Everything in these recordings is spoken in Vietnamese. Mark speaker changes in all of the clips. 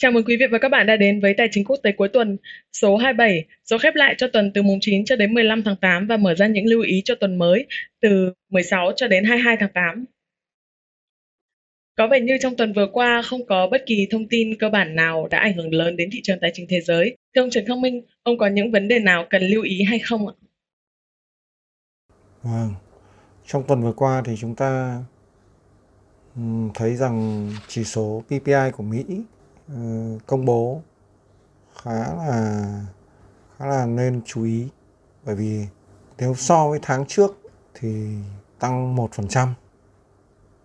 Speaker 1: Chào mừng quý vị và các bạn đã đến với Tài chính quốc tế cuối tuần số 27, số khép lại cho tuần từ mùng 9 cho đến 15 tháng 8 và mở ra những lưu ý cho tuần mới từ 16 cho đến 22 tháng 8. Có vẻ như trong tuần vừa qua không có bất kỳ thông tin cơ bản nào đã ảnh hưởng lớn đến thị trường tài chính thế giới. Thưa ông Trần Khắc Minh, ông có những vấn đề nào cần lưu ý hay không ạ?
Speaker 2: Vâng, trong tuần vừa qua thì chúng ta thấy rằng chỉ số PPI của Mỹ Ừ, công bố khá là khá là nên chú ý. Bởi vì nếu so với tháng trước thì tăng 1%.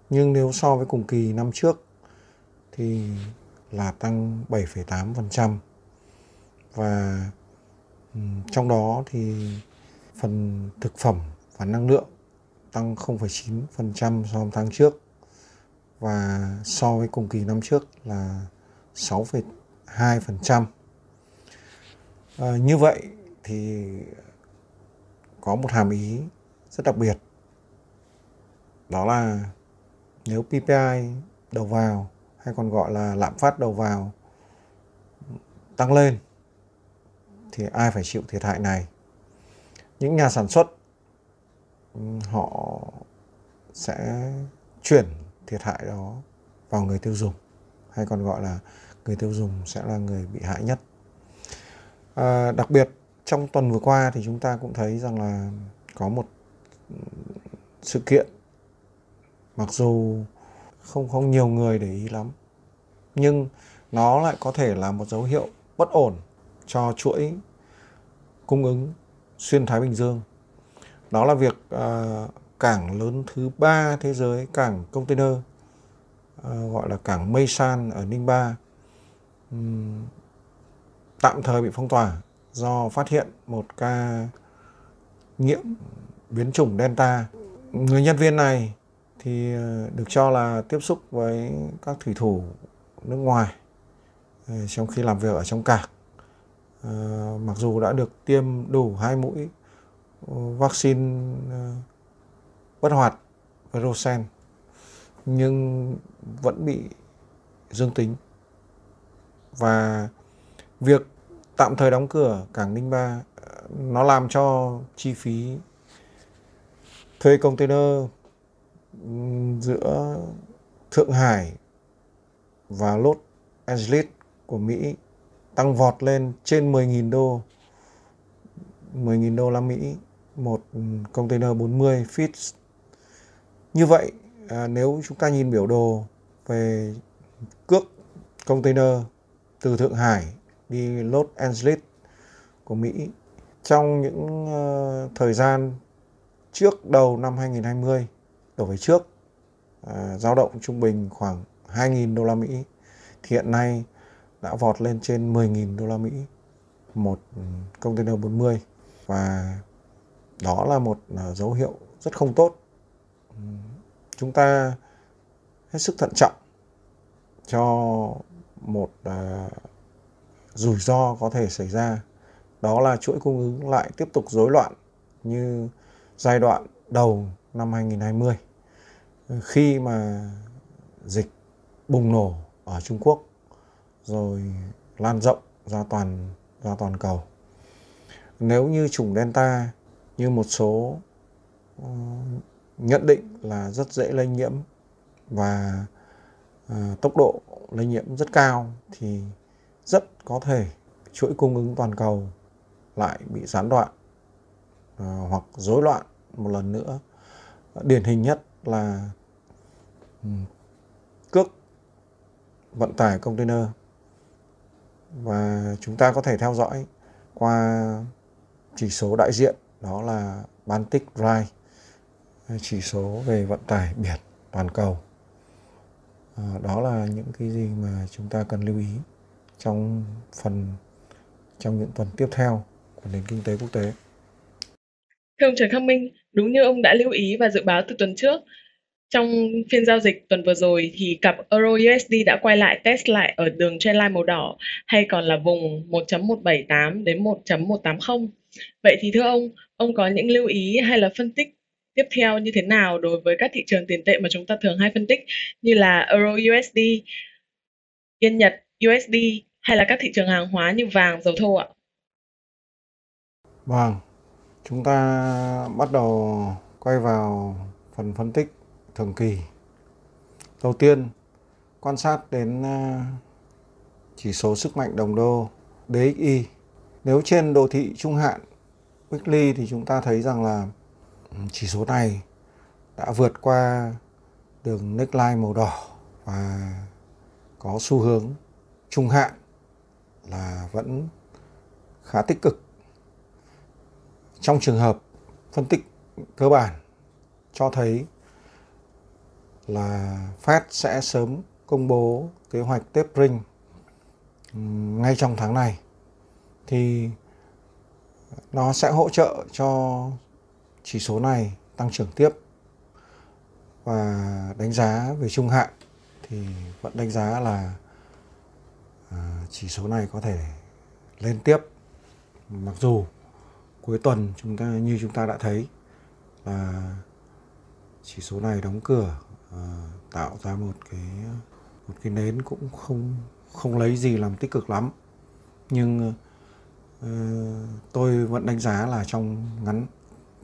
Speaker 2: Nhưng nếu so với cùng kỳ năm trước thì là tăng 7,8% và ừ, trong đó thì phần thực phẩm và năng lượng tăng 0,9% so với tháng trước. Và so với cùng kỳ năm trước là 6,2%. À, ờ, như vậy thì có một hàm ý rất đặc biệt đó là nếu PPI đầu vào hay còn gọi là lạm phát đầu vào tăng lên thì ai phải chịu thiệt hại này những nhà sản xuất họ sẽ chuyển thiệt hại đó vào người tiêu dùng hay còn gọi là người tiêu dùng sẽ là người bị hại nhất. À, đặc biệt trong tuần vừa qua thì chúng ta cũng thấy rằng là có một sự kiện. Mặc dù không không nhiều người để ý lắm nhưng nó lại có thể là một dấu hiệu bất ổn cho chuỗi cung ứng xuyên Thái Bình Dương. Đó là việc uh, cảng lớn thứ ba thế giới cảng container uh, gọi là cảng Mây San ở Ninh Ba tạm thời bị phong tỏa do phát hiện một ca nhiễm biến chủng Delta. Người nhân viên này thì ờ, được cho là tiếp xúc với các thủy thủ nước ngoài ờ, trong khi làm việc ở trong cảng. Ờ, mặc dù đã được tiêm đủ hai mũi vaccine bất hoạt Verosen nhưng vẫn bị dương tính và việc tạm thời đóng cửa cảng Ninh Ba nó làm cho chi phí thuê container giữa Thượng Hải và Los Angeles của Mỹ tăng vọt lên trên 10.000 đô 10.000 đô la Mỹ một container 40 feet. Như vậy à, nếu chúng ta nhìn biểu đồ về cước container từ Thượng Hải đi Los Angeles của Mỹ. Trong những uh, thời gian trước đầu năm 2020 đổ về trước à, dao uh, động trung bình khoảng 2.000 đô la Mỹ thì hiện nay đã vọt lên trên 10.000 đô la Mỹ một container 40 và đó là một uh, dấu hiệu rất không tốt. Chúng ta hết sức thận trọng cho một à, rủi ro có thể xảy ra đó là chuỗi cung ứng lại tiếp tục rối loạn như giai đoạn đầu năm 2020 khi mà dịch bùng nổ ở Trung Quốc rồi lan rộng ra toàn ra toàn cầu. Nếu như chủng Delta như một số uh, nhận định là rất dễ lây nhiễm và à, tốc độ lây nhiễm rất cao thì rất có thể chuỗi cung ứng toàn cầu lại bị gián đoạn à, hoặc rối loạn một lần nữa. Điển hình nhất là ừ, cước vận tải container. Và chúng ta có thể theo dõi qua chỉ số đại diện đó là Baltic Dry chỉ số về vận tải biển toàn cầu à, đó là những cái gì mà chúng ta cần lưu ý trong phần trong những tuần tiếp theo của nền kinh tế quốc tế.
Speaker 1: Thưa ông Trần Khắc Minh, đúng như ông đã lưu ý và dự báo từ tuần trước, trong phiên giao dịch tuần vừa rồi thì cặp Euro USD đã quay lại test lại ở đường trendline màu đỏ hay còn là vùng 1.178 đến 1.180. Vậy thì thưa ông, ông có những lưu ý hay là phân tích tiếp theo như thế nào đối với các thị trường tiền tệ mà chúng ta thường hay phân tích như là Euro USD, Yên Nhật, USD hay là các thị trường hàng hóa như vàng, dầu thô ạ?
Speaker 2: Vâng, chúng ta bắt đầu quay vào phần phân tích thường kỳ. Đầu tiên, quan sát đến ờ, chỉ số sức mạnh đồng đô DXY. Nếu trên đồ thị trung hạn weekly thì chúng ta thấy rằng là chỉ số này đã vượt qua đường neckline màu đỏ và có xu hướng trung hạn là vẫn khá tích cực. Trong trường hợp phân tích cơ bản cho thấy là Fed sẽ sớm công bố kế hoạch tapering ngay trong tháng này, thì nó sẽ hỗ trợ cho chỉ số này tăng trưởng tiếp và đánh giá về trung hạn thì vẫn đánh giá là à, chỉ số này có thể lên tiếp. Mặc dù cuối tuần chúng ta, như chúng ta đã thấy là chỉ số này đóng cửa à, tạo ra một cái một cái nến cũng không không lấy gì làm tích cực lắm. Nhưng ờ, tôi vẫn đánh giá là trong ngắn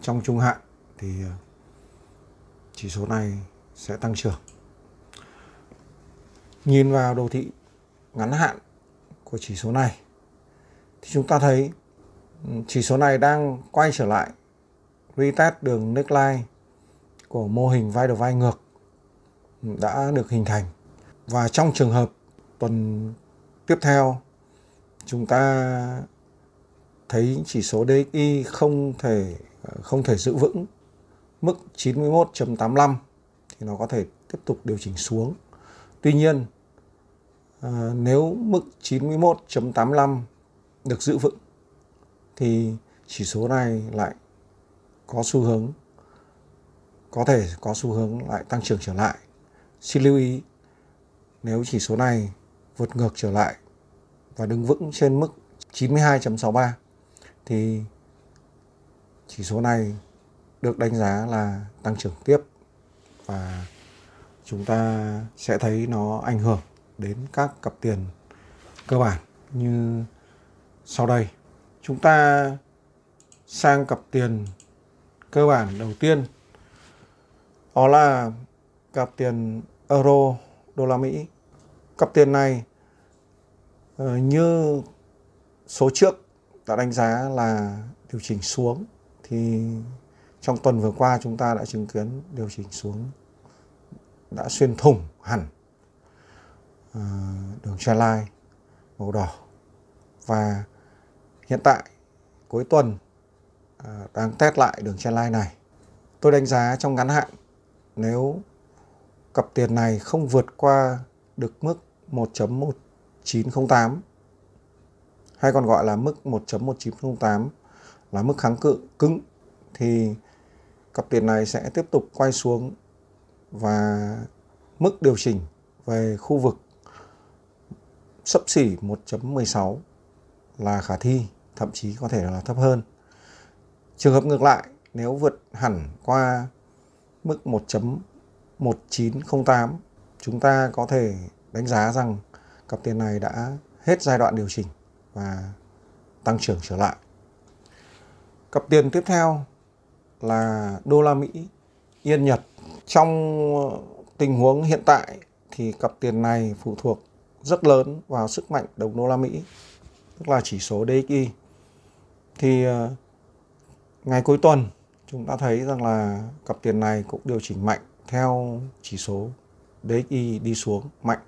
Speaker 2: trong trung hạn thì ờ, chỉ số này sẽ tăng trưởng. Nhìn vào đồ thị ngắn hạn của chỉ số này, thì chúng ta thấy ừ, chỉ số này đang quay trở lại retest đường neckline của mô hình vai đầu vai ngược ừ, đã được hình thành. Và trong trường hợp tuần tiếp theo, chúng ta thấy chỉ số DXY không thể không thể giữ vững mức 91.85 thì nó có thể tiếp tục điều chỉnh xuống. Tuy nhiên à, nếu mức 91.85 được giữ vững thì chỉ số này lại có xu hướng có thể có xu hướng lại tăng trưởng trở lại. Xin lưu ý nếu chỉ số này vượt ngược trở lại và đứng vững trên mức 92.63 thì chỉ số này được đánh giá là tăng trưởng tiếp và chúng ta sẽ thấy nó ảnh hưởng đến các cặp tiền cơ bản như sau đây. Chúng ta sang cặp tiền cơ bản đầu tiên đó là cặp tiền euro, đô la Mỹ. Cặp tiền này ờ, như số trước đã đánh giá là điều chỉnh xuống. Thì trong tuần vừa qua chúng ta đã chứng kiến điều chỉnh xuống, đã xuyên thủng hẳn ờ, đường đường trendline màu đỏ. Và hiện tại, cuối tuần ờ, đang test lại đường trendline này. Tôi đánh giá trong ngắn hạn, nếu cặp tiền này không vượt qua được mức 1.1908 hay còn gọi là mức 1.1908 là mức kháng cự cứng thì cặp tiền này sẽ tiếp tục quay xuống và mức điều chỉnh về khu vực sấp xỉ 1.16 là khả thi, thậm chí có thể là thấp hơn. Trường hợp ngược lại, nếu vượt hẳn qua mức 1.1908, chúng ta có thể đánh giá rằng cặp tiền này đã hết giai đoạn điều chỉnh và tăng trưởng trở lại. Cặp tiền tiếp theo là đô la Mỹ, Yên Nhật. Trong tình huống hiện tại thì cặp tiền này phụ thuộc rất lớn vào sức mạnh đồng đô la Mỹ, tức là chỉ số DXY. Thì ờ, ngày cuối tuần chúng ta thấy rằng là cặp tiền này cũng điều chỉnh mạnh theo chỉ số DXY đi xuống mạnh.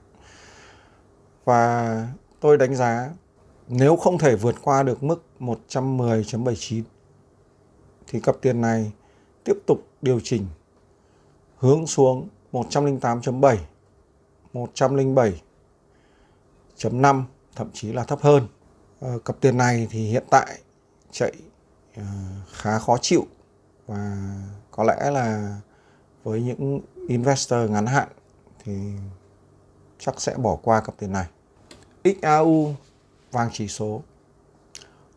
Speaker 2: Và tôi đánh giá nếu không thể vượt qua được mức 110.79 thì cặp tiền này tiếp tục điều chỉnh hướng xuống 108.7, 107.5 thậm chí là thấp hơn. Ờ, cặp tiền này thì hiện tại chạy ờ, khá khó chịu và có lẽ là với những investor ngắn hạn thì chắc sẽ bỏ qua cặp tiền này. XAU vàng chỉ số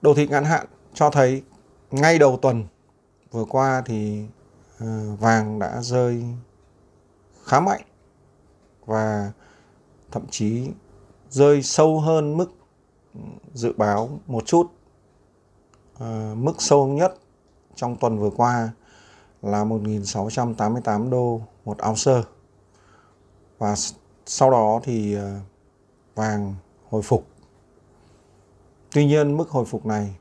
Speaker 2: đồ thị ngắn hạn cho thấy ngay đầu tuần vừa qua thì ờ, vàng đã rơi khá mạnh và thậm chí rơi sâu hơn mức dự báo một chút. Ờ, mức sâu nhất trong tuần vừa qua là 1.688 đô một ounce. Và sau đó thì ờ, vàng hồi phục. Tuy nhiên mức hồi phục này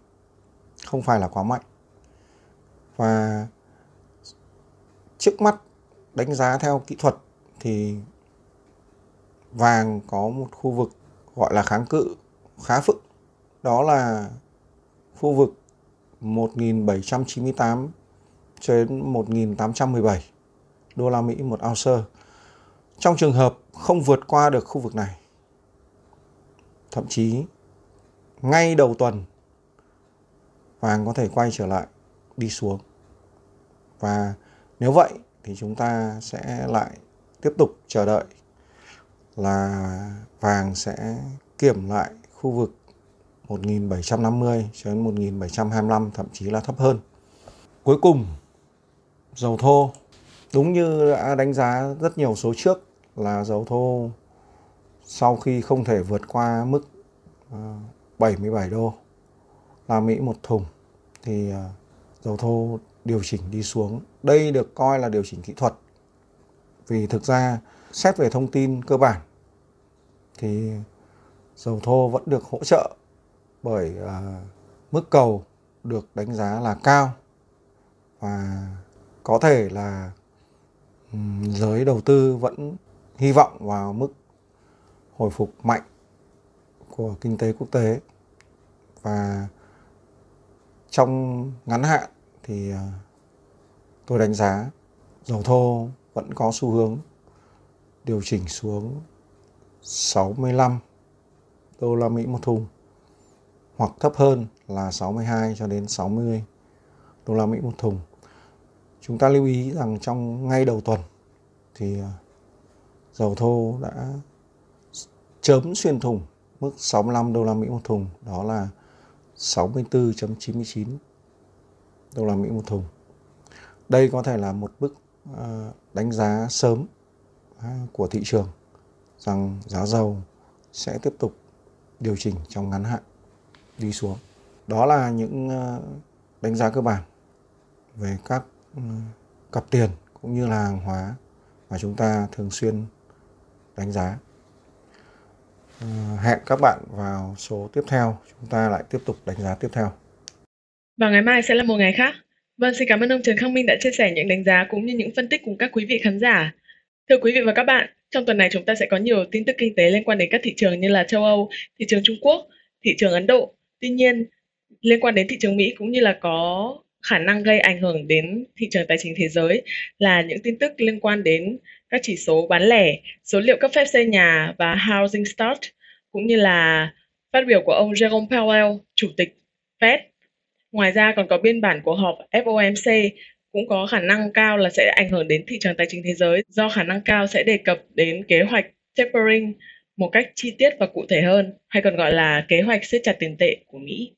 Speaker 2: không phải là quá mạnh. Và trước mắt đánh giá theo kỹ thuật thì vàng có một khu vực gọi là kháng cự khá vững đó là khu vực 1798 cho đến 1817 đô la Mỹ một ounce. Trong trường hợp không vượt qua được khu vực này, thậm chí ngay đầu tuần, vàng có thể quay trở lại, đi xuống. Và nếu vậy thì chúng ta sẽ lại tiếp tục chờ đợi là vàng sẽ kiểm lại khu vực 1750 cho đến 1725 thậm chí là thấp hơn. Cuối cùng, dầu thô đúng như đã đánh giá rất nhiều số trước là dầu thô sau khi không thể vượt qua mức ờ, 77 đô la Mỹ một thùng thì à, dầu thô điều chỉnh đi xuống. Đây được coi là điều chỉnh kỹ thuật. Vì thực ra xét về thông tin cơ bản thì dầu thô vẫn được hỗ trợ bởi uh, mức cầu được đánh giá là cao và có thể là um, giới đầu tư vẫn hy vọng vào mức hồi phục mạnh của kinh tế quốc tế và trong ngắn hạn thì ờ, tôi đánh giá dầu thô vẫn có xu hướng điều chỉnh xuống 65 đô la Mỹ một thùng hoặc thấp hơn là 62 cho đến 60 đô la Mỹ một thùng. Chúng ta lưu ý rằng trong ngay đầu tuần thì ờ, dầu thô đã chớm xuyên thùng mức 65 đô la Mỹ một thùng, đó là 64.99 đô la Mỹ một thùng. Đây có thể là một bức ờ, đánh giá sớm ờ, của thị trường rằng giá dầu sẽ tiếp tục điều chỉnh trong ngắn hạn, đi xuống. Đó là những ờ, đánh giá cơ bản về các ừ, cặp tiền cũng như là hàng hóa mà chúng ta thường xuyên đánh giá. Ờ, hẹn các bạn vào số tiếp theo, chúng ta lại tiếp tục đánh giá tiếp theo.
Speaker 1: Và ngày mai sẽ là một ngày khác. Vâng, xin cảm ơn ông Trần Khang Minh đã chia sẻ những đánh giá cũng như những phân tích cùng các quý vị khán giả. Thưa quý vị và các bạn, trong tuần này chúng ta sẽ có nhiều tin tức kinh tế liên quan đến các thị trường như là châu Âu, thị trường Trung Quốc, thị trường Ấn Độ. Tuy nhiên, liên quan đến thị trường Mỹ cũng như là có khả năng gây ảnh hưởng đến thị trường tài chính thế giới là những tin tức liên quan đến các chỉ số bán lẻ, số liệu cấp phép xây nhà và housing start cũng như là phát biểu của ông Jerome Powell, chủ tịch Fed. Ngoài ra còn có biên bản của họp FOMC cũng có khả năng cao là sẽ ảnh hưởng đến thị trường tài chính thế giới do khả năng cao sẽ đề cập đến kế hoạch tapering một cách chi tiết và cụ thể hơn, hay còn gọi là kế hoạch siết chặt tiền tệ của Mỹ.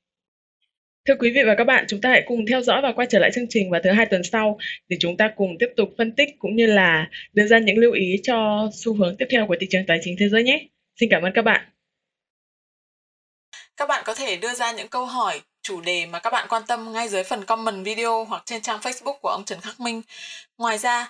Speaker 1: Thưa quý vị và các bạn, chúng ta hãy cùng theo dõi và quay trở lại chương trình vào thứ hai tuần sau để chúng ta cùng tiếp tục phân tích cũng như là đưa ra những lưu ý cho xu hướng tiếp theo của thị trường tài chính thế giới nhé. Xin cảm ơn các bạn.
Speaker 3: Các bạn có thể đưa ra những câu hỏi, chủ đề mà các bạn quan tâm ngay dưới phần comment video hoặc trên trang Facebook của ông Trần Khắc Minh. Ngoài ra,